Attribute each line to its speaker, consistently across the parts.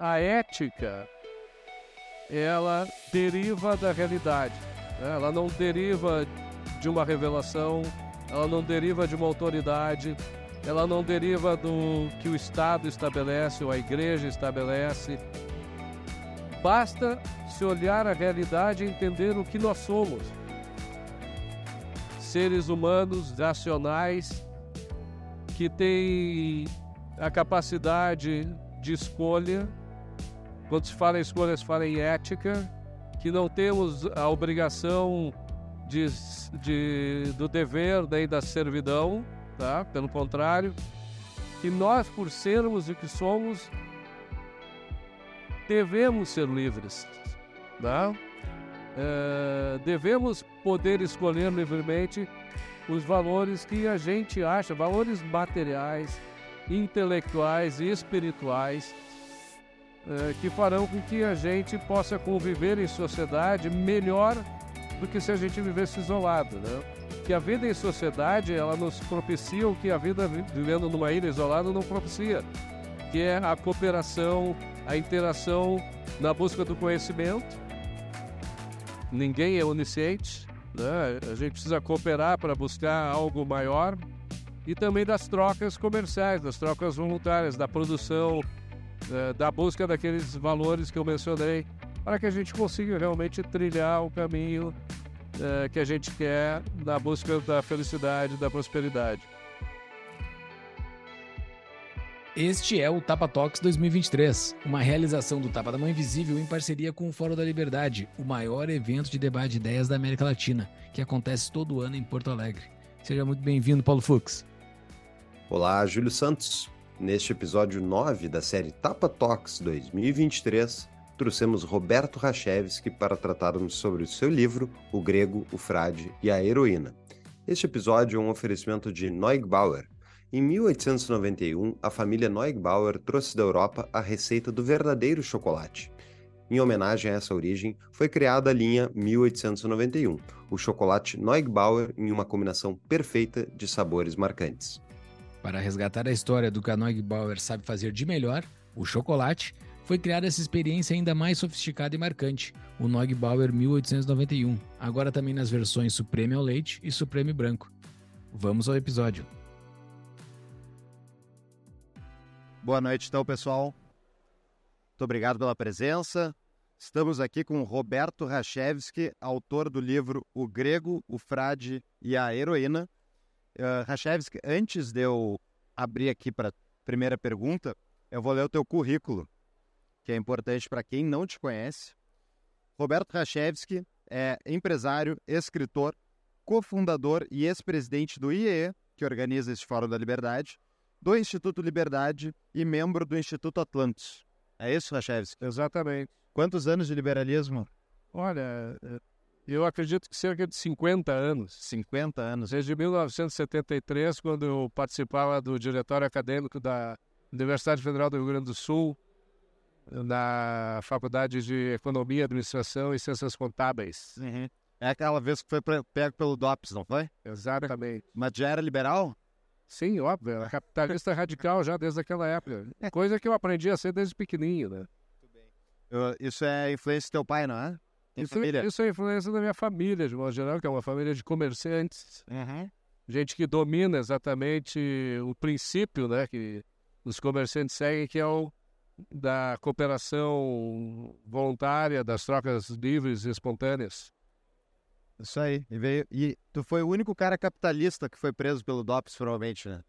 Speaker 1: a ética ela deriva da realidade. Né? Ela não deriva de uma revelação, ela não deriva de uma autoridade, ela não deriva do que o Estado estabelece ou a igreja estabelece. Basta se olhar a realidade e entender o que nós somos. Seres humanos racionais que têm a capacidade de escolha. Quando se fala em escolha, se fala em ética, que não temos a obrigação de, de, do dever nem da servidão, tá? pelo contrário, que nós, por sermos o que somos, devemos ser livres. Tá? É, devemos poder escolher livremente os valores que a gente acha, valores materiais, intelectuais e espirituais, é, que farão com que a gente possa conviver em sociedade melhor do que se a gente vivesse isolado. Né? Que a vida em sociedade ela nos propicia o que a vida vivendo numa ilha isolada não propicia, que é a cooperação, a interação na busca do conhecimento. Ninguém é onisciente, né? a gente precisa cooperar para buscar algo maior e também das trocas comerciais, das trocas voluntárias, da produção, eh, da busca daqueles valores que eu mencionei, para que a gente consiga realmente trilhar o caminho eh, que a gente quer na busca da felicidade, da prosperidade.
Speaker 2: Este é o Tapa Talks 2023, uma realização do Tapa da Mãe Invisível em parceria com o Fórum da Liberdade, o maior evento de debate de ideias da América Latina, que acontece todo ano em Porto Alegre. Seja muito bem-vindo, Paulo Fux.
Speaker 3: Olá, Júlio Santos. Neste episódio 9 da série Tapa Talks 2023, trouxemos Roberto Rachevski para tratarmos sobre o seu livro O Grego, o Frade e a Heroína. Este episódio é um oferecimento de Neugbauer, em 1891, a família Neugbauer trouxe da Europa a receita do verdadeiro chocolate. Em homenagem a essa origem, foi criada a linha 1891, o chocolate Neugbauer em uma combinação perfeita de sabores marcantes.
Speaker 2: Para resgatar a história do que a sabe fazer de melhor, o chocolate, foi criada essa experiência ainda mais sofisticada e marcante, o Neugbauer 1891, agora também nas versões Supreme ao leite e Supreme branco. Vamos ao episódio.
Speaker 4: Boa noite, então, pessoal. Muito obrigado pela presença. Estamos aqui com Roberto Rachevski, autor do livro O Grego, o Frade e a Heroína. Uh, Rachevski, antes de eu abrir aqui para a primeira pergunta, eu vou ler o teu currículo, que é importante para quem não te conhece. Roberto Rachevski é empresário, escritor, cofundador e ex-presidente do IEE, que organiza este Fórum da Liberdade, do Instituto Liberdade e membro do Instituto Atlantis. É isso, Rachevski?
Speaker 1: Exatamente.
Speaker 4: Quantos anos de liberalismo?
Speaker 1: Olha, eu acredito que cerca de 50 anos.
Speaker 4: 50 anos.
Speaker 1: Desde 1973, quando eu participava do diretório acadêmico da Universidade Federal do Rio Grande do Sul, na Faculdade de Economia, Administração e Ciências Contábeis.
Speaker 4: Uhum. É aquela vez que foi pego pelo DOPS, não foi?
Speaker 1: Exatamente.
Speaker 4: Mas já era liberal?
Speaker 1: Sim, óbvio, era capitalista radical já desde aquela época. Coisa que eu aprendi a ser desde pequenininho, né?
Speaker 4: Muito bem. Eu, isso é influência do teu pai, não é?
Speaker 1: Isso, isso, é influência da minha família, de modo geral, que é uma família de comerciantes.
Speaker 4: Uhum.
Speaker 1: Gente que domina exatamente o princípio né, que os comerciantes seguem, que é o da cooperação voluntária, das trocas livres e espontâneas.
Speaker 4: Isso aí. E, veio, e tu foi o único cara capitalista que foi preso pelo DOPS, provavelmente, né?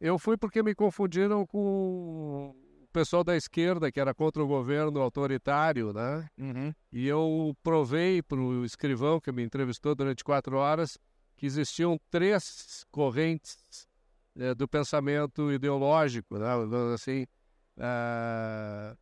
Speaker 1: Eu fui porque me confundiram com pessoal da esquerda, que era contra o governo autoritário, né?
Speaker 4: Uhum.
Speaker 1: E eu provei para o escrivão que me entrevistou durante quatro horas que existiam três correntes é, do pensamento ideológico, né? Assim, uh,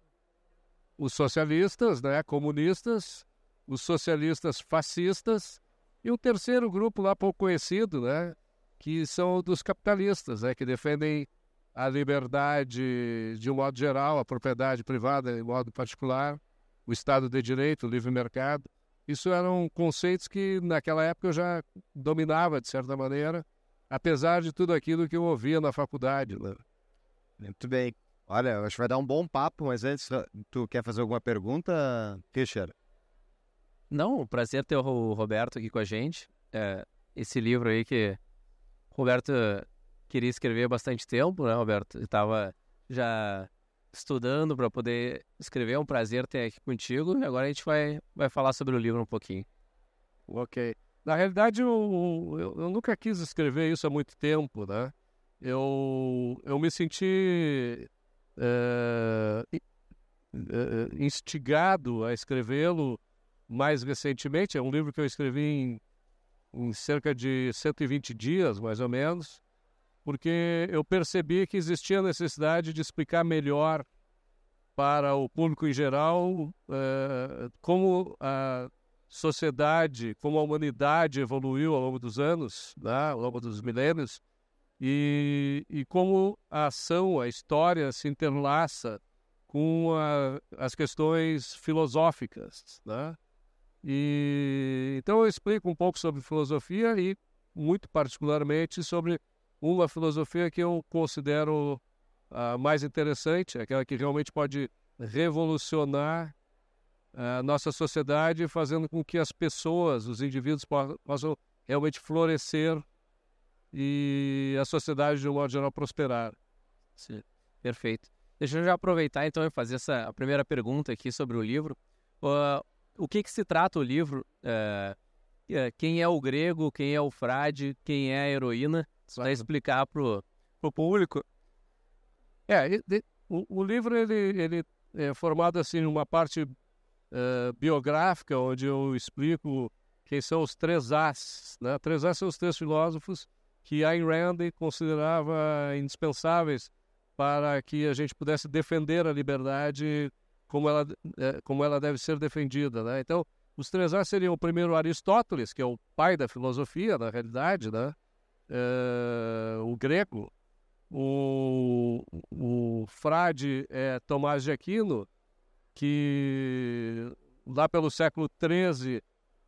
Speaker 1: os socialistas, né? Comunistas, os socialistas fascistas e um terceiro grupo lá pouco conhecido, né, que são dos capitalistas, né, que defendem a liberdade de um modo geral, a propriedade privada em modo particular, o Estado de Direito, o livre mercado. Isso eram conceitos que naquela época eu já dominava de certa maneira, apesar de tudo aquilo que eu ouvia na faculdade. Né?
Speaker 4: Muito bem. Olha, acho que vai dar um bom papo, mas antes, tu quer fazer alguma pergunta, Fischer?
Speaker 5: Não, prazer ter o Roberto aqui com a gente. É, esse livro aí que o Roberto queria escrever há bastante tempo, né, Roberto? Estava já estudando para poder escrever. É um prazer ter aqui contigo. E agora a gente vai, vai falar sobre o livro um pouquinho.
Speaker 1: Ok. Na realidade, eu, eu, eu nunca quis escrever isso há muito tempo, né? Eu, eu me senti é, instigado a escrevê-lo mais recentemente. É um livro que eu escrevi em, em cerca de 120 dias, mais ou menos porque eu percebi que existia necessidade de explicar melhor para o público em geral eh, como a sociedade, como a humanidade evoluiu ao longo dos anos, né, ao longo dos milênios, e, e como a ação, a história se interlaça com a, as questões filosóficas. Né? E, então eu explico um pouco sobre filosofia e, muito particularmente, sobre uma filosofia que eu considero a mais interessante, aquela que realmente pode revolucionar a nossa sociedade, fazendo com que as pessoas, os indivíduos possam realmente florescer e a sociedade, de um modo geral, prosperar.
Speaker 5: Sim, perfeito. Deixa eu já aproveitar então e fazer essa a primeira pergunta aqui sobre o livro. Uh, o que, que se trata o livro? Uh, quem é o grego, quem é o frade, quem é a heroína? Para explicar para o público.
Speaker 1: É, o, o, livro ele, ele é formado assim numa parte uh, biográfica, onde eu explico quem são os três As. Né? Três As são os três filósofos que Ayn Rand considerava indispensáveis para que a gente pudesse defender a liberdade como ela, é, como ela deve ser defendida. Né? Então, os três As seriam o primeiro Aristóteles, que é o pai da filosofia, na realidade, né? Uh, o grego, o, o frade é Tomás de Aquino, que lá pelo século XIII uh,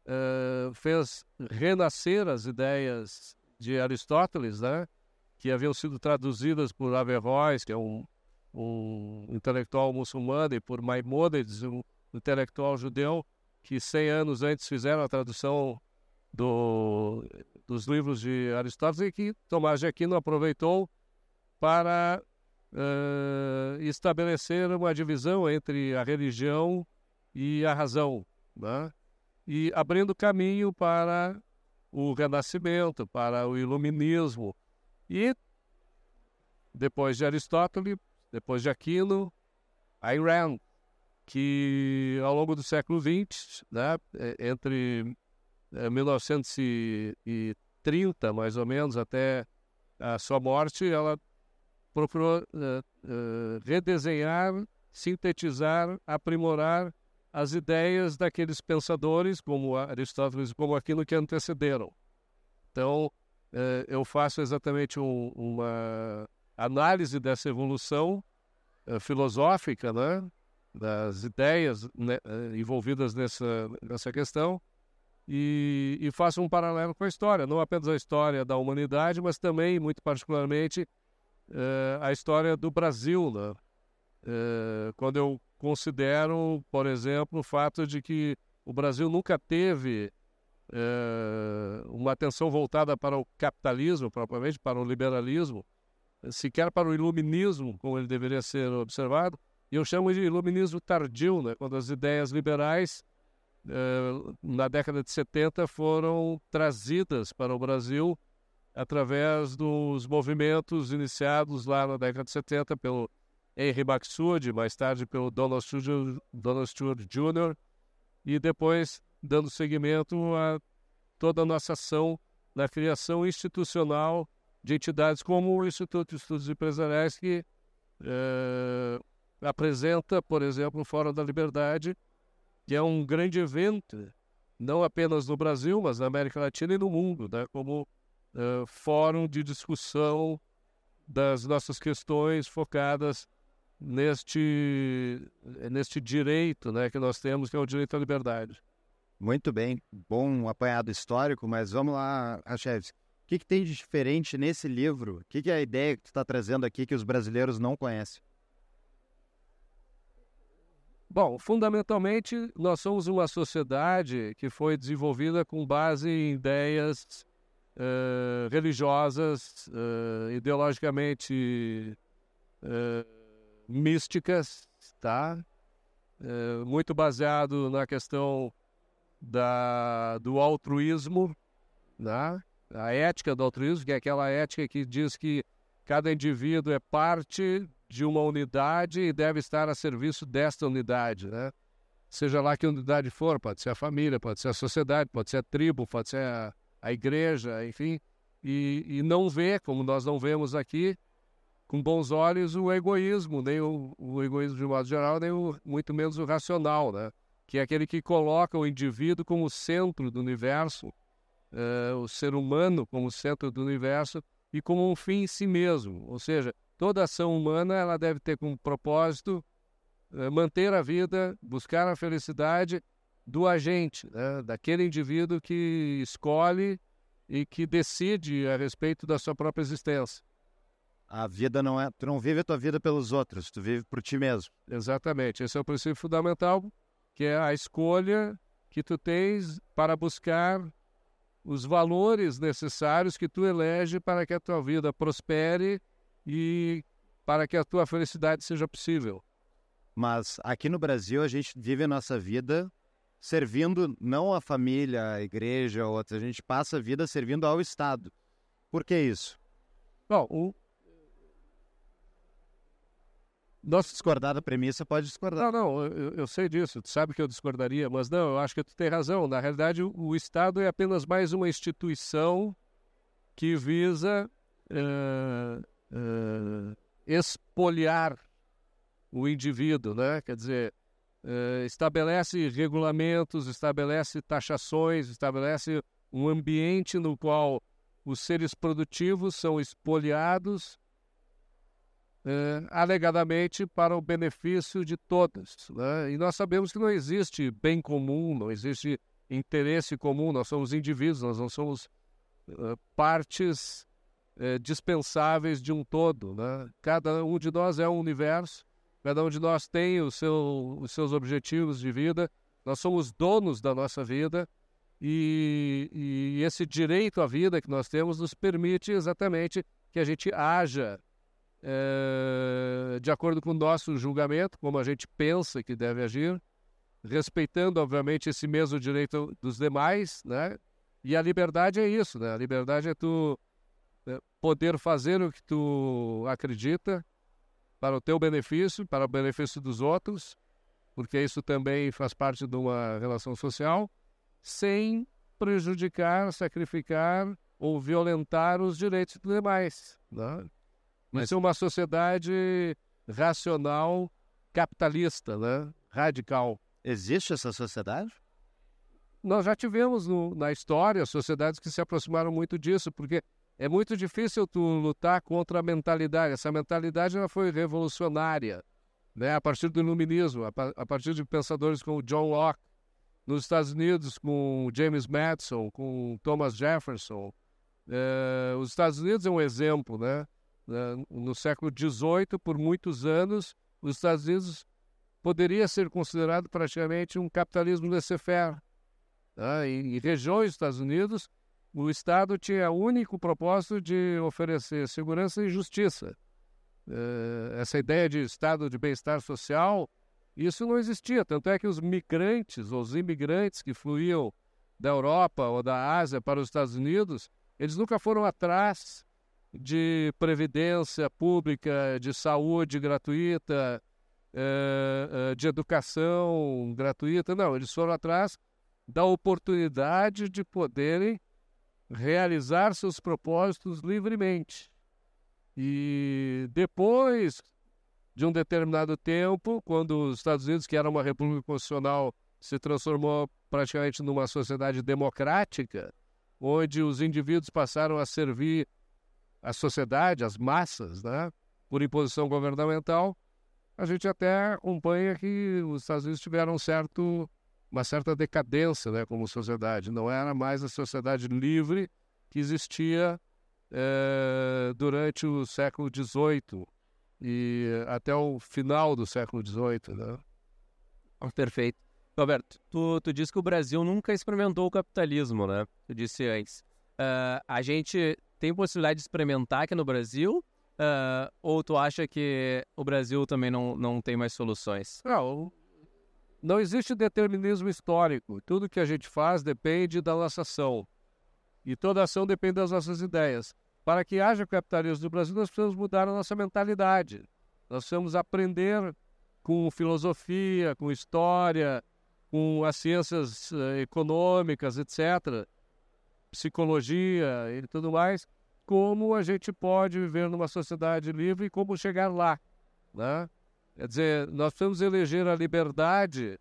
Speaker 1: eh, fez renascer as ideias de Aristóteles, né? que haviam sido traduzidas por Averroes, que é um, um intelectual muçulmano, e por Maimônides, um intelectual judeu, que 100 anos antes fizeram a tradução do, dos livros de Aristóteles e que Tomás de Aquino aproveitou para uh, estabelecer uma divisão entre a religião e a razão, né? e abrindo caminho para o Renascimento, para o Iluminismo. E depois de Aristóteles, depois de Aquino, Ayn Rand, que ao longo do século XX, né, entre 1930, mais ou menos, até a sua morte, ela procurou uh, uh, redesenhar, sintetizar, aprimorar as ideias daqueles pensadores, como Aristóteles, como aquilo que antecederam. Então, uh, eu faço exatamente um, uma análise dessa evolução filosófica, né, das ideias né, envolvidas nessa, nessa questão, e, e faço um paralelo com a história, não apenas a história da humanidade, mas também, muito particularmente, eh, a história do Brasil. Né? Eh, quando eu considero, por exemplo, o fato de que o Brasil nunca teve eh, uma atenção voltada para o capitalismo, propriamente para o liberalismo, sequer para o iluminismo, como ele deveria ser observado, e eu chamo de iluminismo tardio, né? quando as ideias liberais na década de 70 foram trazidas para o Brasil através dos movimentos iniciados lá na década de 70 pelo Henry Maxud, mais tarde pelo Donald Stewart Jr., e depois dando seguimento a toda a nossa ação na criação institucional de entidades como o Instituto de Estudos Empresariais, que eh, apresenta, por exemplo, o Fórum da Liberdade, que é um grande evento, não apenas no Brasil, mas na América Latina e no mundo, né? como uh, fórum de discussão das nossas questões focadas neste, neste direito né, que nós temos, que é o direito à liberdade.
Speaker 4: Muito bem, bom apanhado histórico, mas vamos lá, Rachevski. O que, que, tem de diferente nesse livro? O que, que, é a ideia que tu está trazendo aqui que os brasileiros não conhecem?
Speaker 1: Bom, fundamentalmente, nós somos uma sociedade que foi desenvolvida com base em ideias uh, religiosas, uh, ideologicamente uh, místicas, tá? muito baseado na questão da, do altruísmo, né? a ética do altruísmo, que é aquela ética que diz que cada indivíduo é parte de uma unidade e deve estar a serviço desta unidade, né? Seja lá que unidade for, pode ser a família, pode ser a sociedade, pode ser a tribo, pode ser a, a igreja, enfim, e, e não vê, como nós não vemos aqui, com bons olhos o egoísmo, nem o, o egoísmo de modo geral, nem o, muito menos o racional, né? Que é aquele que coloca o indivíduo como centro do universo, uh, o ser humano como centro do universo e como um fim em si mesmo, ou seja, toda ação humana ela deve ter como propósito é, manter a vida, buscar a felicidade do agente, né? daquele indivíduo que escolhe e que decide a respeito da sua própria existência.
Speaker 4: A vida não é, tu não vive a tua vida pelos outros, tu vive por ti mesmo.
Speaker 1: Exatamente, esse é o princípio fundamental, que é a escolha que tu tens para buscar os valores necessários que tu elege para que a tua vida prospere e para que a tua felicidade seja possível.
Speaker 4: Mas aqui no Brasil a gente vive a nossa vida servindo não a família, a igreja ou outra, a gente passa a vida servindo ao Estado. Por que isso?
Speaker 1: Bom, o...
Speaker 4: Nosso discordar da premissa pode discordar.
Speaker 1: Não, não, eu, eu, sei disso, tu sabe que eu discordaria, mas não, eu acho que tu tem razão. Na realidade, o, o Estado é apenas mais uma instituição que visa uh, uh, espoliar o indivíduo, né? Quer dizer, uh, estabelece regulamentos, estabelece taxações, estabelece um ambiente no qual os seres produtivos são espoliados uh, alegadamente para o benefício de todos. Né? E nós sabemos que não existe bem comum, não existe interesse comum, nós somos indivíduos, nós não somos uh, partes é, dispensáveis de um todo. Né? Cada um de nós é um universo, cada um de nós tem o seu, os seus objetivos de vida, nós somos donos da nossa vida e, e esse direito à vida que nós temos nos permite exatamente que a gente haja é, de acordo com o nosso julgamento, como a gente pensa que deve agir, respeitando, obviamente, esse mesmo direito dos demais, né? E a liberdade é isso, né? A liberdade é tu poder fazer o que tu acredita para o teu benefício, para o benefício dos outros, porque isso também faz parte de uma relação social, sem prejudicar, sacrificar ou violentar os direitos dos demais. Né? Mas é uma sociedade racional, capitalista, né? radical.
Speaker 4: Existe essa sociedade?
Speaker 1: Nós já tivemos no, na história sociedades que se aproximaram muito disso, porque é muito difícil tu lutar contra a mentalidade. Essa mentalidade ela foi revolucionária, né? A partir do iluminismo, a, partir de pensadores como John Locke, nos Estados Unidos com James Madison, com Thomas Jefferson. É, os Estados Unidos é um exemplo, né? No século XVIII, por muitos anos, os Estados Unidos poderia ser considerado praticamente um capitalismo laissez-faire. Né? Em, em regiões dos Estados Unidos, o Estado tinha o único propósito de oferecer segurança e justiça. É, essa ideia de Estado de bem-estar social, isso não existia. Tanto é que os migrantes, os imigrantes que fluíam da Europa ou da Ásia para os Estados Unidos, eles nunca foram atrás de previdência pública, de saúde gratuita, é, de educação gratuita. Não, eles foram atrás da oportunidade de poderem realizar seus propósitos livremente. E depois de um determinado tempo, quando os Estados Unidos, que era uma república constitucional, se transformou praticamente numa sociedade democrática, onde os indivíduos passaram a servir a sociedade, as massas, né, por imposição governamental, a gente até acompanha que os Estados Unidos tiveram um certo uma certa decadência né, como sociedade. Não era mais a sociedade livre que existia é, durante o século XVIII e até o final do século XVIII. Né?
Speaker 5: Perfeito. Roberto, tu, tu disse que o Brasil nunca experimentou o capitalismo, né? Tu disse antes. Uh, a gente tem possibilidade de experimentar aqui no Brasil? Uh, ou tu acha que o Brasil também não, não tem mais soluções?
Speaker 1: Não, não existe determinismo histórico. Tudo que a gente faz depende da nossa ação. E toda ação depende das nossas ideias. Para que haja capitalismo no Brasil, nós precisamos mudar a nossa mentalidade. Nós precisamos aprender com filosofia, com história, com as ciências uh, econômicas, etc., psicologia e tudo mais, como a gente pode viver numa sociedade livre e como chegar lá. Né? Quer dizer, nós precisamos eleger a liberdade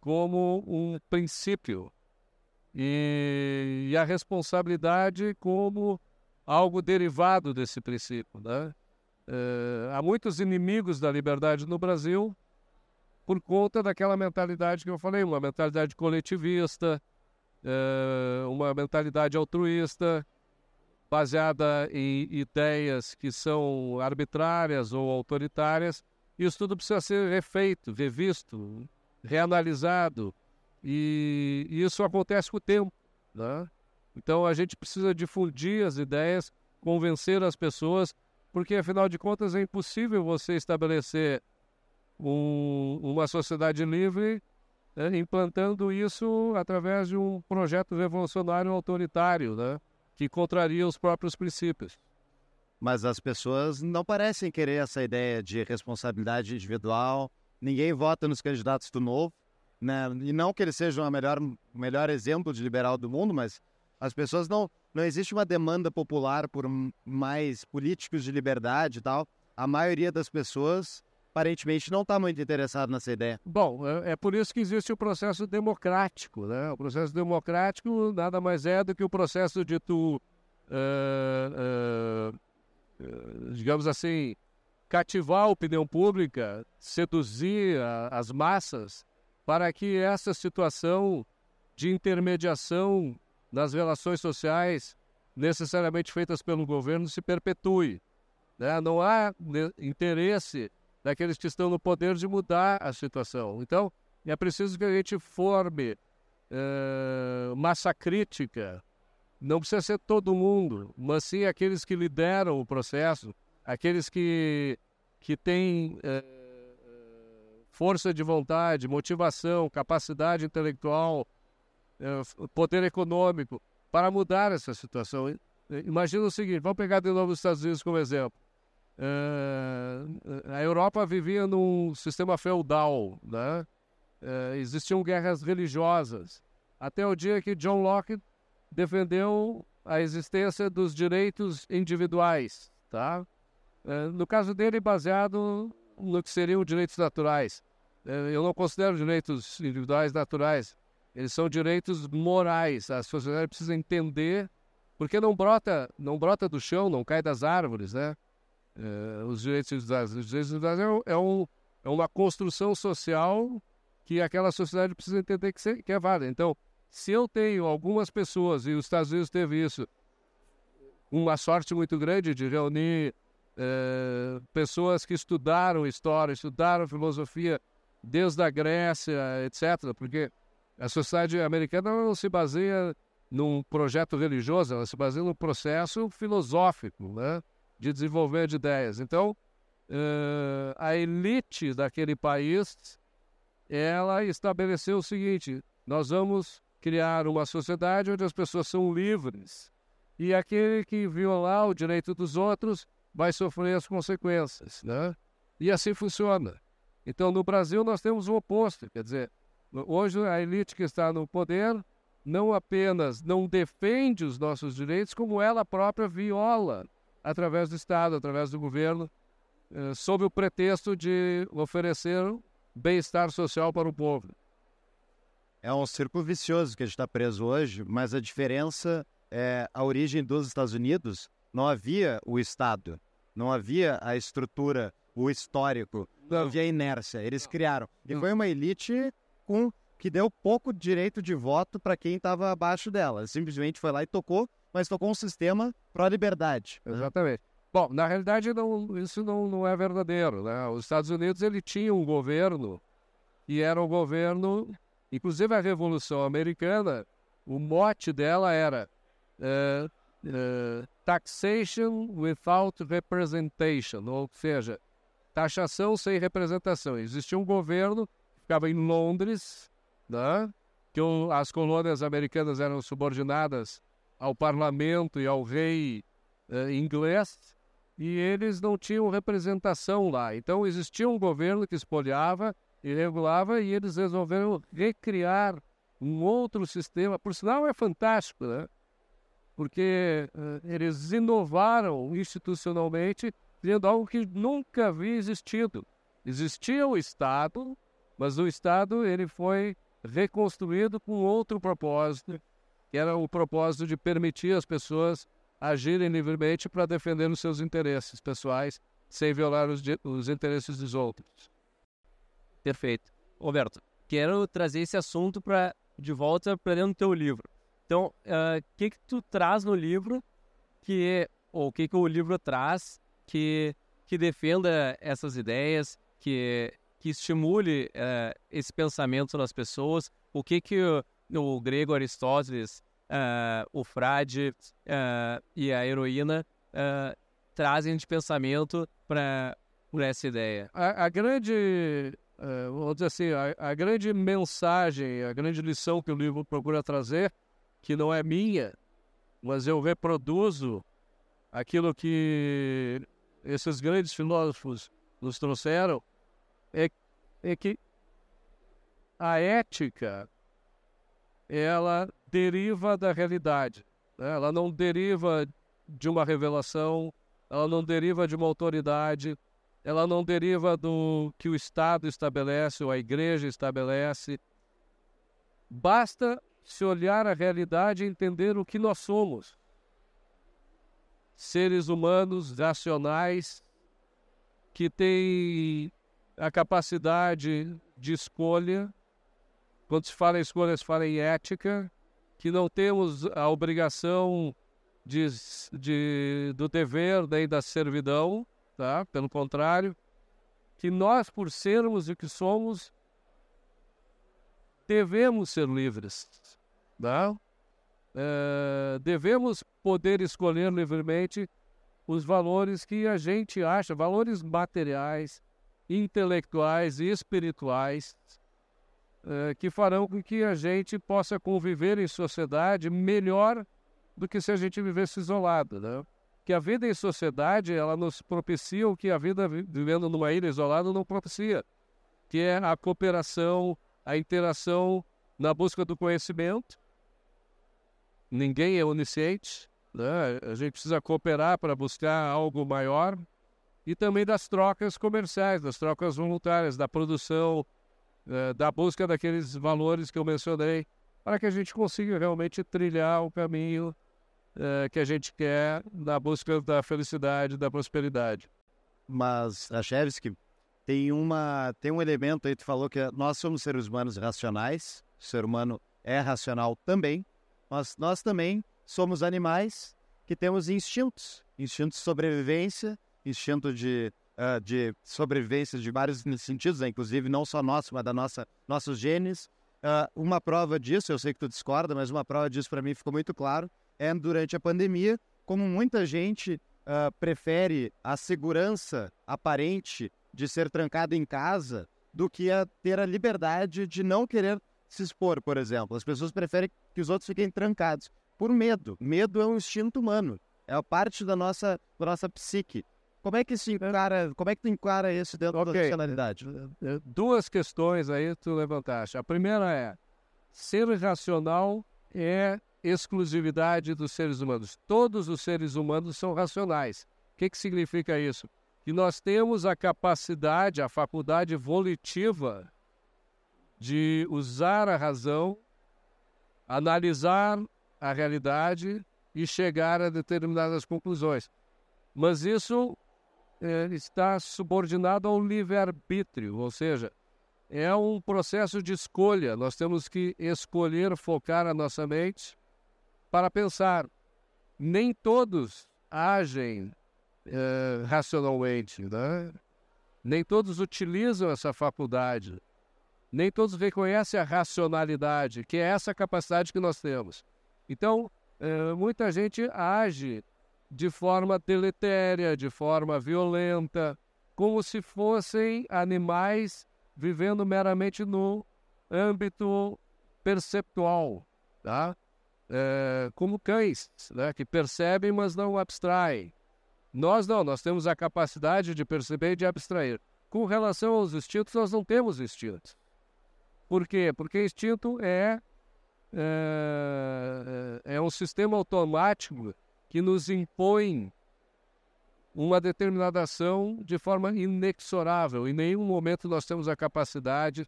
Speaker 1: como um princípio e, e a responsabilidade como algo derivado desse princípio. Né? Uh, há muitos inimigos da liberdade no Brasil por conta daquela mentalidade que eu falei, uma mentalidade coletivista, uh, uma mentalidade altruísta, baseada em ideias que são arbitrárias ou autoritárias. Isso tudo precisa ser refeito, revisto, reanalisado. E, e isso acontece com o tempo. Né? Então a gente precisa difundir as ideias, convencer as pessoas porque afinal de contas é impossível você estabelecer um, uma sociedade livre né, implantando isso através de um projeto revolucionário autoritário, né, que contraria os próprios princípios.
Speaker 4: Mas as pessoas não parecem querer essa ideia de responsabilidade individual. Ninguém vota nos candidatos do novo, né? E não que eles sejam o melhor, melhor exemplo de liberal do mundo, mas as pessoas não. Não existe uma demanda popular por mais políticos de liberdade e tal. A maioria das pessoas aparentemente não está muito interessada nessa ideia.
Speaker 1: Bom, é, é, por isso que existe o processo democrático, né? O processo democrático nada mais é do que o processo de tu, uh, uh, digamos assim, cativar a opinião pública, seduzir a, as massas para que essa situação de intermediação nas relações sociais necessariamente feitas pelo governo se perpetue. Né? Não há interesse daqueles que estão no poder de mudar a situação. Então, é preciso que a gente forme uh, massa crítica. Não precisa ser todo mundo, mas sim aqueles que lideram o processo, aqueles que, que têm uh, força de vontade, motivação, capacidade intelectual, é, poder econômico para mudar essa situação. Imagina o seguinte, vamos pegar de novo os Estados Unidos como exemplo. Uh, a Europa vivia num sistema feudal, né? Uh, existiam guerras religiosas, até o dia que John Locke defendeu a existência dos direitos individuais, tá? Uh, no caso dele, baseado no que seriam direitos naturais. eu não considero direitos individuais naturais, eles são direitos morais. A sociedade precisa entender, porque não brota, não brota do chão, não cai das árvores, né? É, os direitos individuais, os direitos individuais é, é, um, é uma construção social que aquela sociedade precisa entender que é válida. Então, se eu tenho algumas pessoas, e os Estados Unidos teve isso, uma sorte muito grande de reunir é, pessoas que estudaram história, estudaram filosofia desde a Grécia, etc., porque a sociedade americana não se baseia num projeto religioso, ela se baseia num processo filosófico, né? de desenvolvimento de ideias. Então, uh, a elite daquele país, ela estabeleceu o seguinte: nós vamos criar uma sociedade onde as pessoas são livres e aquele que violar o direito dos outros vai sofrer as consequências, né? E assim funciona. Então, no Brasil nós temos o oposto, quer dizer, Hoje, a elite que está no poder não apenas não defende os nossos direitos, como ela própria viola através do Estado, através do governo, eh, sob o pretexto de oferecer bem-estar social para o povo.
Speaker 4: É um círculo vicioso que a gente está preso hoje, mas a diferença é a origem dos Estados Unidos. Não havia o Estado, não havia a estrutura, o histórico, não, não havia a inércia. Eles não. criaram. E não. foi uma elite com que deu pouco direito de voto para quem estava abaixo dela. Simplesmente foi lá e tocou, mas tocou um sistema pró-liberdade.
Speaker 1: Né? Exatamente. Bom, na realidade não, isso não, não é verdadeiro. Né? Os Estados Unidos ele tinha um governo e era um governo, inclusive a Revolução Americana, o mote dela era uh, uh, taxation without representation, ou seja, taxação sem representação. Existia um governo que ficava em Londres, né, que o, as colônias americanas eram subordinadas ao parlamento e ao rei uh, inglês, e eles não tinham representação lá. Então existia um governo que espoliava regulava, e eles resolveram recriar um outro sistema. Por sinal, é fantástico, né? Porque uh, eles inovaram institucionalmente, criando algo que nunca havia existido. Existia o Estado, mas o Estado ele foi reconstruído com outro propósito, que era o propósito de permitir as pessoas agirem livremente para defender os seus interesses pessoais, sem violar os, os interesses dos outros.
Speaker 5: Perfeito. Roberto, quero trazer esse assunto para de volta para dentro do teu livro. Então, o uh, que que tu traz no livro que ou o que que o livro traz que que defenda essas ideias, que que estimule uh, esse pensamento nas pessoas? O que que o, o grego Aristóteles, uh, o frade e a heroína trazem de pensamento para essa ideia?
Speaker 1: A, a grande uh, vamos dizer assim, a, a, grande mensagem, a grande lição que o livro procura trazer, que não é minha, mas eu reproduzo aquilo que esses grandes filósofos nos trouxeram, é, é que a ética ela deriva da realidade. Né? Ela não deriva de uma revelação, ela não deriva de uma autoridade, ela não deriva do que o Estado estabelece ou a igreja estabelece. Basta se olhar a realidade e entender o que nós somos. Seres humanos racionais que têm a capacidade de escolha. Quando se fala em escolha, se fala em ética, que não temos a obrigação de, de, do dever nem da servidão, tá? Pelo contrário, que nós, por sermos o que somos, devemos ser livres, tá? É, devemos poder escolher livremente os valores que a gente acha, valores materiais, intelectuais e espirituais, é, que farão com que a gente possa conviver em sociedade melhor do que se a gente vivesse isolado, né? Que a vida em sociedade ela nos propicia o que a vida vivendo numa ilha isolada não propicia, que é a cooperação, a interação na busca do conhecimento. Ninguém é onisciente, né? a gente precisa cooperar para buscar algo maior e também das trocas comerciais, das trocas voluntárias, da produção, eh, da busca daqueles valores que eu mencionei, para que a gente consiga realmente trilhar o caminho é, que a gente quer na busca da felicidade, da prosperidade.
Speaker 4: Mas, Rachevski, tem, uma, tem um elemento aí, tu falou que nós somos seres humanos racionais, o ser humano é racional também, mas nós também somos animais que temos instintos, instinto de sobrevivência, instinto de, uh, de sobrevivência de vários sentidos, né? inclusive não só nosso, mas da nossa nossos genes. Uh, uma prova disso, eu sei que tu discorda, mas uma prova disso para mim ficou muito claro, é durante a pandemia, como muita gente uh, prefere a segurança aparente de ser trancado em casa do que a ter a liberdade de não querer se expor, por exemplo. As pessoas preferem que os outros fiquem trancados por medo. Medo é um instinto humano, é parte da nossa, da nossa psique. Como é que se encara, como é que tu encara isso dentro okay. da racionalidade?
Speaker 1: Eh, eh, duas questões aí tu levantaste. A primeira é ser racional é exclusividade dos seres humanos. Todos os seres humanos são racionais. O que, que significa isso? Que nós temos a capacidade, a faculdade volitiva de usar a razão, analisar a realidade e chegar a determinadas conclusões. Mas isso é, está subordinado ao livre-arbítrio, ou seja, é um processo de escolha. Nós temos que escolher focar a nossa mente para pensar. Nem todos agem eh, racionalmente, né? nem todos utilizam essa faculdade. nem todos reconhecem a racionalidade, que é essa capacidade que nós temos. Então, é, muita gente age de forma deletéria, de forma violenta, como se fossem animais vivendo meramente no âmbito perceptual, tá? É, como cães, né, que percebem, mas não abstraem. Nós não, nós temos a capacidade de perceber e de abstrair. Com relação aos instintos, nós não temos instintos. Por quê? Porque instinto é, é, é um sistema automático que nos impõe uma determinada ação de forma inexorável. Em nenhum momento nós temos a capacidade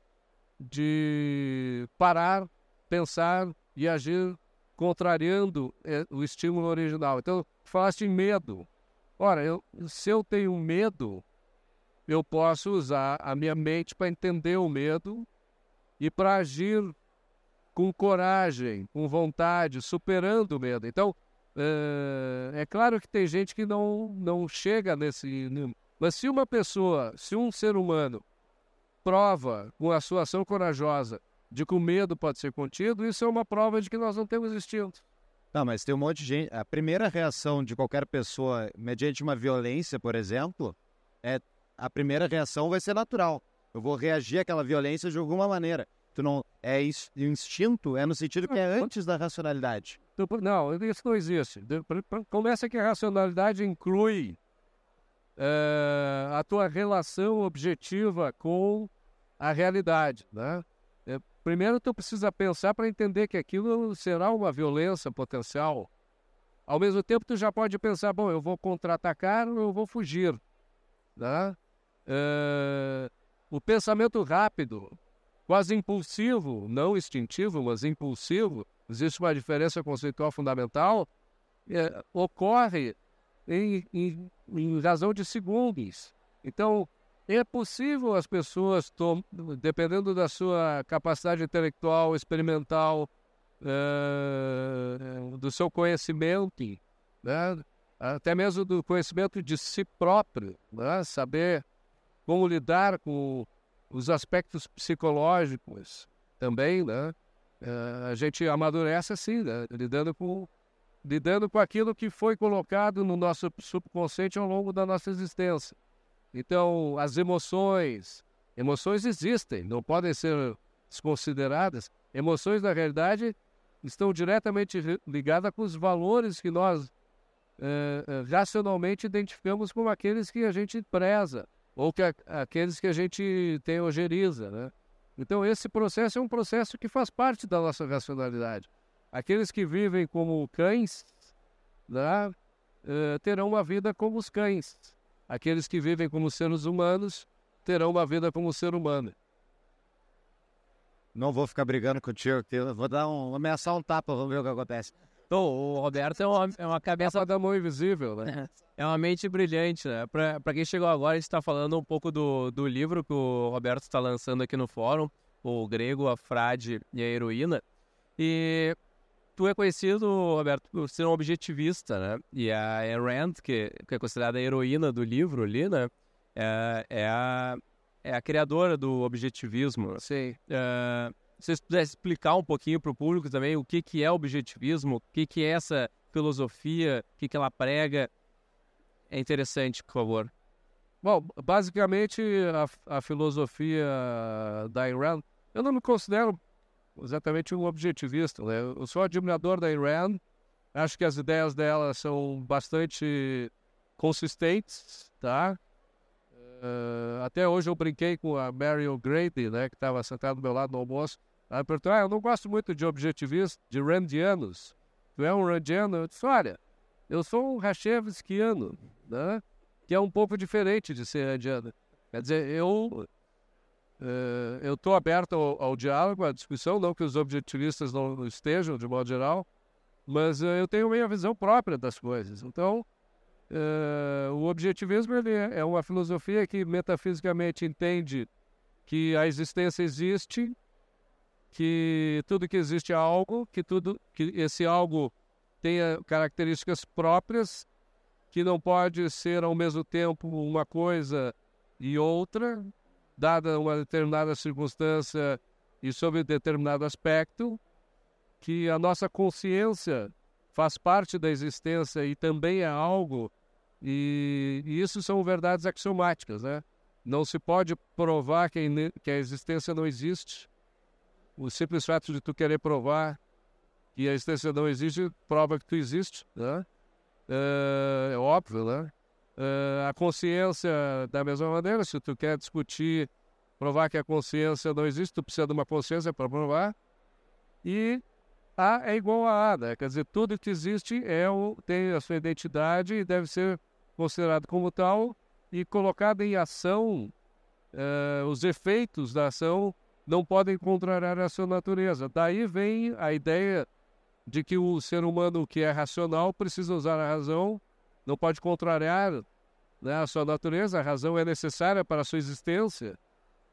Speaker 1: de parar, pensar e agir contrariando é, o estímulo original. Então, falaste medo. Ora, eu, se eu tenho medo, eu posso usar a minha mente para entender o medo e para agir com coragem, com vontade, superando o medo. Então, é, é claro que tem gente que não, não chega nesse. Mas se uma pessoa, se um ser humano prova com a sua ação corajosa de que o medo pode ser contido, isso é uma prova de que nós não temos instinto.
Speaker 4: Não, mas tem um monte de gente. A primeira reação de qualquer pessoa, mediante uma violência, por exemplo, é a primeira reação vai ser natural. Eu vou reagir àquela violência de alguma maneira. Tu não é isso, instinto é no sentido que é antes da racionalidade.
Speaker 1: Não, isso não existe. Começa que a racionalidade inclui é, a tua relação objetiva com a realidade, né? Primeiro tu precisa pensar para entender que aquilo será uma violência potencial. Ao mesmo tempo tu já pode pensar, bom, eu vou contra-atacar ou eu vou fugir, né? É, o pensamento rápido, quase impulsivo, não instintivo, mas impulsivo, existe uma diferença conceitual fundamental, é, ocorre em, em, em, razão de segundos. Então, é possível as pessoas, dependendo da sua capacidade intelectual, experimental, é, do seu conhecimento, né? até mesmo do conhecimento de si próprio, né? saber como lidar com os aspectos psicológicos também, né? Uh, a gente amadurece assim, né? lidando com lidando com aquilo que foi colocado no nosso subconsciente ao longo da nossa existência. Então, as emoções, emoções existem, não podem ser desconsideradas. Emoções, na realidade, estão diretamente ligadas com os valores que nós uh, racionalmente identificamos como aqueles que a gente preza ou que a, aqueles que a gente tem ojeriza, né? Então esse processo é um processo que faz parte da nossa racionalidade. Aqueles que vivem como cães, né, uh, terão uma vida como os cães. Aqueles que vivem como seres humanos terão uma vida como ser humano.
Speaker 4: Não vou ficar brigando contigo, vou dar um, vou ameaçar um tapa, vamos ver o que acontece.
Speaker 5: Então, o Roberto é uma, é uma cabeça
Speaker 1: da mão invisível, né?
Speaker 5: É uma mente brilhante, né? Para quem chegou agora, a gente está falando um pouco do, do livro que o Roberto está lançando aqui no fórum, o Grego, a Frade e a Heroína. E tu é conhecido, Roberto, por ser um objetivista, né? E a Rand, que, que é considerada a heroína do livro ali, né? É, é, a, é a criadora do objetivismo.
Speaker 1: Sim.
Speaker 5: É, se você pudesse explicar um pouquinho para o público também o que, que é objetivismo, o que, que é essa filosofia, o que, que ela prega, é interessante, por favor.
Speaker 1: Bom, basicamente a, a filosofia da Iran, eu não me considero exatamente um objetivista, né? Eu sou admirador da Iran, acho que as ideias dela são bastante consistentes, tá? Uh, até hoje eu brinquei com a Mary O'Grady, né, que estava sentada do meu lado no almoço. Ela perguntou, ah, eu não gosto muito de objetivistas, de randianos. Tu é um randiano? Eu disse, olha, eu sou um Rachevskiano, né? que é um pouco diferente de ser randiano. Quer dizer, eu eu estou aberto ao, ao, diálogo, à discussão, não que os objetivistas não estejam, de modo geral, mas uh, eu tenho minha visão própria das coisas. Então, uh, o objetivismo é, é uma filosofia que metafisicamente entende que a existência existe, que tudo que existe é algo, que tudo que esse algo tenha características próprias, que não pode ser ao mesmo tempo uma coisa e outra, dada uma determinada circunstância e sob determinado aspecto, que a nossa consciência faz parte da existência e também é algo, e, e isso são verdades axiomáticas, né? Não se pode provar que, que a existência não existe. O simples fato de tu querer provar que a existência não existe prova que tu existe, né? É, é óbvio, né? É, a consciência, da mesma maneira, se tu quer discutir, provar que a consciência não existe, tu precisa de uma consciência para provar. E A é igual a A, né? Quer dizer, tudo que existe é o, tem a sua identidade e deve ser considerado como tal e colocado em ação, uh, os efeitos da ação não podem contrariar a sua natureza. Daí vem a ideia de que o ser humano que é racional precisa usar a razão, não pode contrariar né, a sua natureza, a razão é necessária para a sua existência,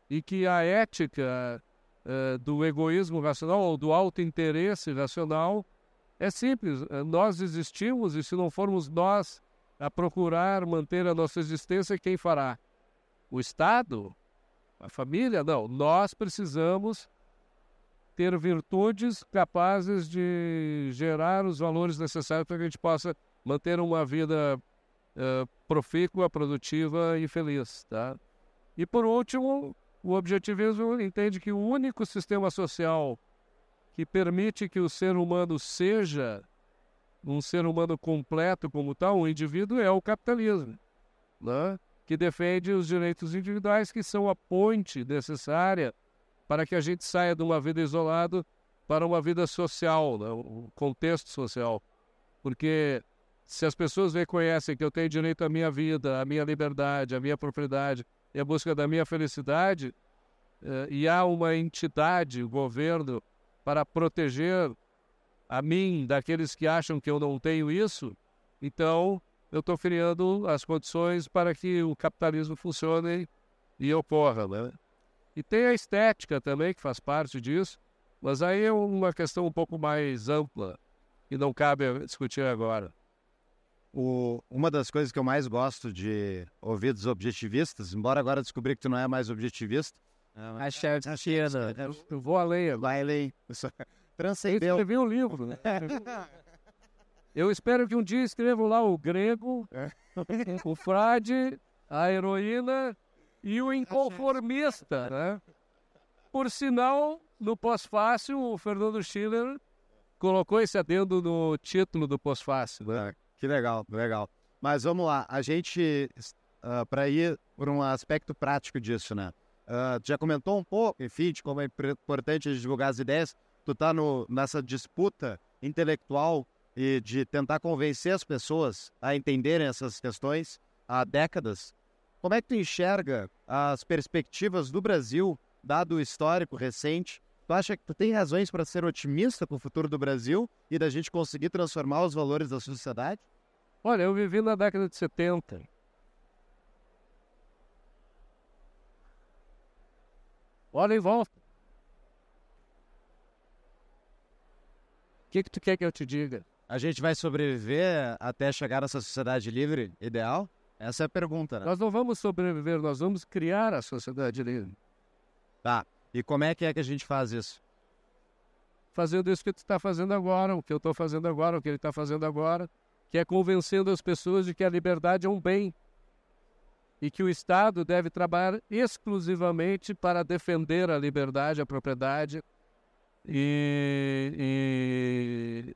Speaker 1: e que a ética uh, do egoísmo racional ou do auto-interesse racional é simples. Nós existimos e se não formos nós a procurar manter a nossa existência, quem fará? O Estado? A família? Não. Nós precisamos ter virtudes capazes de gerar os valores necessários para que a gente possa manter uma vida uh, profícua, produtiva e feliz. Tá? E por último, o objetivismo entende que o único sistema social que permite que o ser humano seja um ser humano completo como tal, um indivíduo, é o capitalismo, né? que defende os direitos individuais, que são a ponte necessária para que a gente saia de uma vida isolada para uma vida social, né? um contexto social. Porque se as pessoas reconhecem que eu tenho direito à minha vida, à minha liberdade, à minha propriedade e à busca da minha felicidade, eh, e há uma entidade, o governo, para proteger a mim daqueles que acham que eu não tenho isso, então eu estou criando as condições para que o capitalismo funcione e ocorra. Né? E tem a estética também, que faz parte disso, mas aí é uma questão um pouco mais ampla e não cabe discutir agora.
Speaker 4: O, uma das coisas que eu mais gosto de ouvir dos objetivistas, embora agora descobri que tu não é mais objetivista.
Speaker 5: Acho que é,
Speaker 1: eu vou além.
Speaker 4: Vai além.
Speaker 1: transcendeu. Escrevi um livro, né? Eu espero que um dia escrevam lá o grego, é. o frade, a heroína e o inconformista, né? Por sinal, no pós-fácil, o Fernando Schiller colocou esse adendo no título do pós-fácil, né?
Speaker 4: Que legal, legal. Mas vamos lá, a gente, uh, ah, para ir por um aspecto prático disso, né? Uh, já comentou um pouco, enfim, de como é importante divulgar as ideias, tu tá no, nessa disputa intelectual e de tentar convencer as pessoas a entenderem essas questões há décadas, como é que tu enxerga as perspectivas do Brasil, dado o histórico recente? Tu acha que tu tem razões para ser otimista com o futuro do Brasil e da gente conseguir transformar os valores da sociedade?
Speaker 1: Olha, eu vivi na década de 70. Olha em volta. O que, que tu quer que eu te diga?
Speaker 4: A gente vai sobreviver até chegar nessa sociedade livre ideal? Essa é a pergunta, né?
Speaker 1: Nós não vamos sobreviver, nós vamos criar a sociedade livre.
Speaker 4: Tá. E como é que é que a gente faz isso?
Speaker 1: Fazendo isso que tu está fazendo agora, o que eu estou fazendo agora, o que ele está fazendo agora, que é convencendo as pessoas de que a liberdade é um bem e que o Estado deve trabalhar exclusivamente para defender a liberdade, a propriedade, e,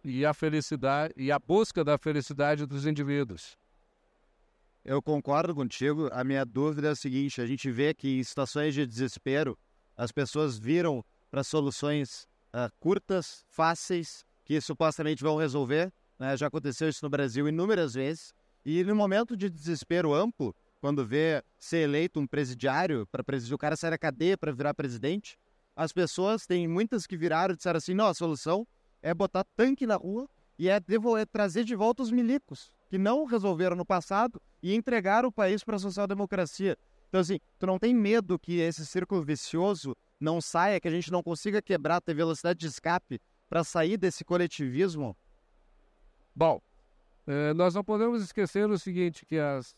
Speaker 1: e, e a felicidade e a busca da felicidade dos indivíduos.
Speaker 4: Eu concordo contigo. A minha dúvida é a seguinte: a gente vê que em situações de desespero as pessoas viram para soluções uh, curtas, fáceis, que supostamente vão resolver. Né? Já aconteceu isso no Brasil inúmeras vezes. E no momento de desespero amplo, quando vê ser eleito um presidiário para presidir, o cara sair da cadeia para virar presidente, as pessoas, tem muitas que viraram e disseram assim: não, a solução é botar tanque na rua e é, devolver, trazer de volta os milicos, que não resolveram no passado e entregar o país para a social-democracia. Então, assim, tu não tem medo que esse círculo vicioso não saia, que a gente não consiga quebrar, ter velocidade de escape para sair desse coletivismo?
Speaker 1: Bom, eh, nós não podemos esquecer o seguinte, que as,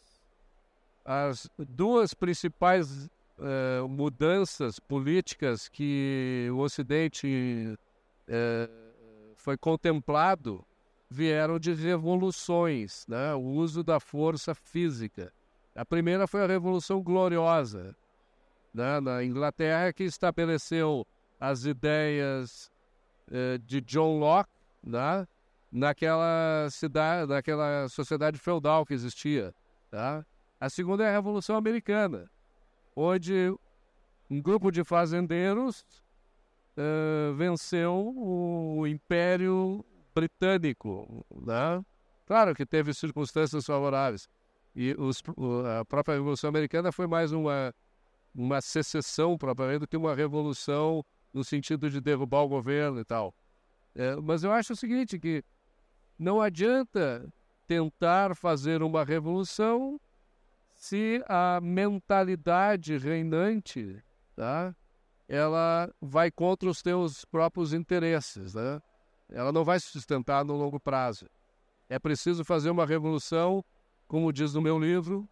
Speaker 1: as duas principais eh, mudanças políticas que o Ocidente eh, foi contemplado vieram de revoluções, né? o uso da força física. A primeira foi a Revolução Gloriosa, né? na Inglaterra, que estabeleceu as ideias eh, de John Locke né? naquela cidade, naquela sociedade feudal que existia. Tá? A segunda é a Revolução Americana, onde um grupo de fazendeiros uh, venceu o Império Britânico. Né? Claro que teve circunstâncias favoráveis. E os, a própria Revolução Americana foi mais uma, uma secessão, propriamente, do que uma revolução no sentido de derrubar o governo e tal. É, mas eu acho o seguinte, que não adianta tentar fazer uma revolução se a mentalidade reinante, tá? ela vai contra os teus próprios interesses, né? Ela não vai se sustentar no longo prazo. É preciso fazer uma revolução, como diz no meu livro.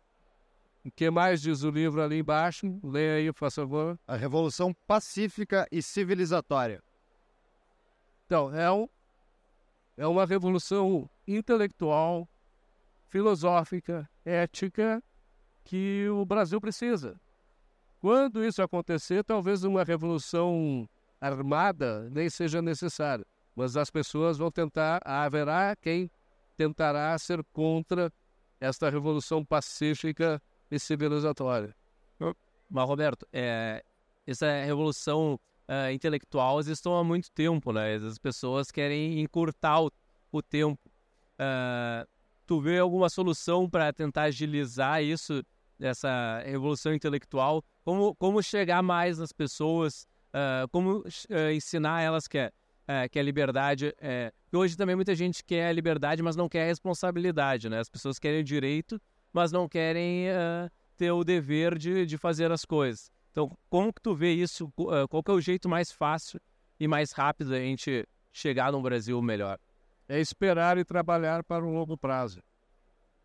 Speaker 1: O que mais diz o livro ali embaixo? Leia aí, por favor.
Speaker 4: A revolução pacífica e civilizatória.
Speaker 1: Então, é, um, é uma revolução intelectual, filosófica, ética que o Brasil precisa. Quando isso acontecer, talvez uma revolução armada nem seja necessária, mas as pessoas vão tentar, haverá quem tentará ser contra esta revolução pacífica e civilizatória.
Speaker 5: Mas, Roberto, é, essa revolução uh, intelectual existe há muito tempo, né? As pessoas querem encurtar o, o tempo. Uh, tu vê alguma solução para tentar agilizar isso, essa revolução intelectual? Como, como chegar mais nas pessoas? Uh, como ensinar elas que, é, uh, que a liberdade é... Hoje também muita gente quer a liberdade, mas não quer a responsabilidade, né? As pessoas querem direito, mas não querem ter o dever de, de fazer as coisas. Então, como que tu vê isso? Qual que é o jeito mais fácil e mais rápido da gente chegar num Brasil melhor?
Speaker 1: É esperar e trabalhar para um longo prazo.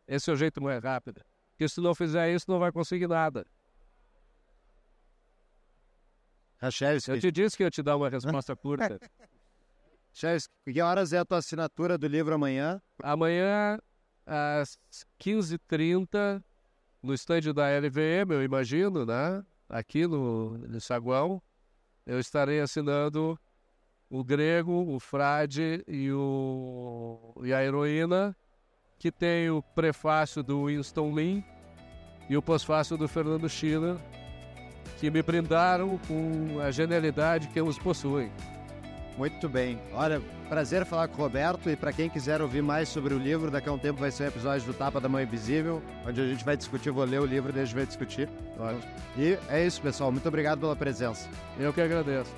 Speaker 1: Esse é o jeito mais rápido. Porque se não fizer isso, não vai conseguir nada.
Speaker 4: Rachevski.
Speaker 1: Eu te disse que eu te dar uma resposta curta.
Speaker 4: Rachevski, que horas é a tua assinatura do livro amanhã?
Speaker 1: Amanhã, às 15h30, no estande da LVM, eu imagino, né? Aqui no, no Saguão, eu estarei assinando o grego, o frade e, o, e a heroína, que tem o prefácio do Winston Lin e o pós-fácio do Fernando Schiller, que me brindaram com a genialidade que os possuem.
Speaker 4: Muito bem. Olha, prazer falar com o Roberto e para quem quiser ouvir mais sobre o livro, daqui a um tempo vai ser um episódio do Tapa da Mão Invisível, onde a gente vai discutir, vou ler o livro e a gente vai discutir. E é isso, pessoal. Muito obrigado pela presença.
Speaker 1: Eu que agradeço.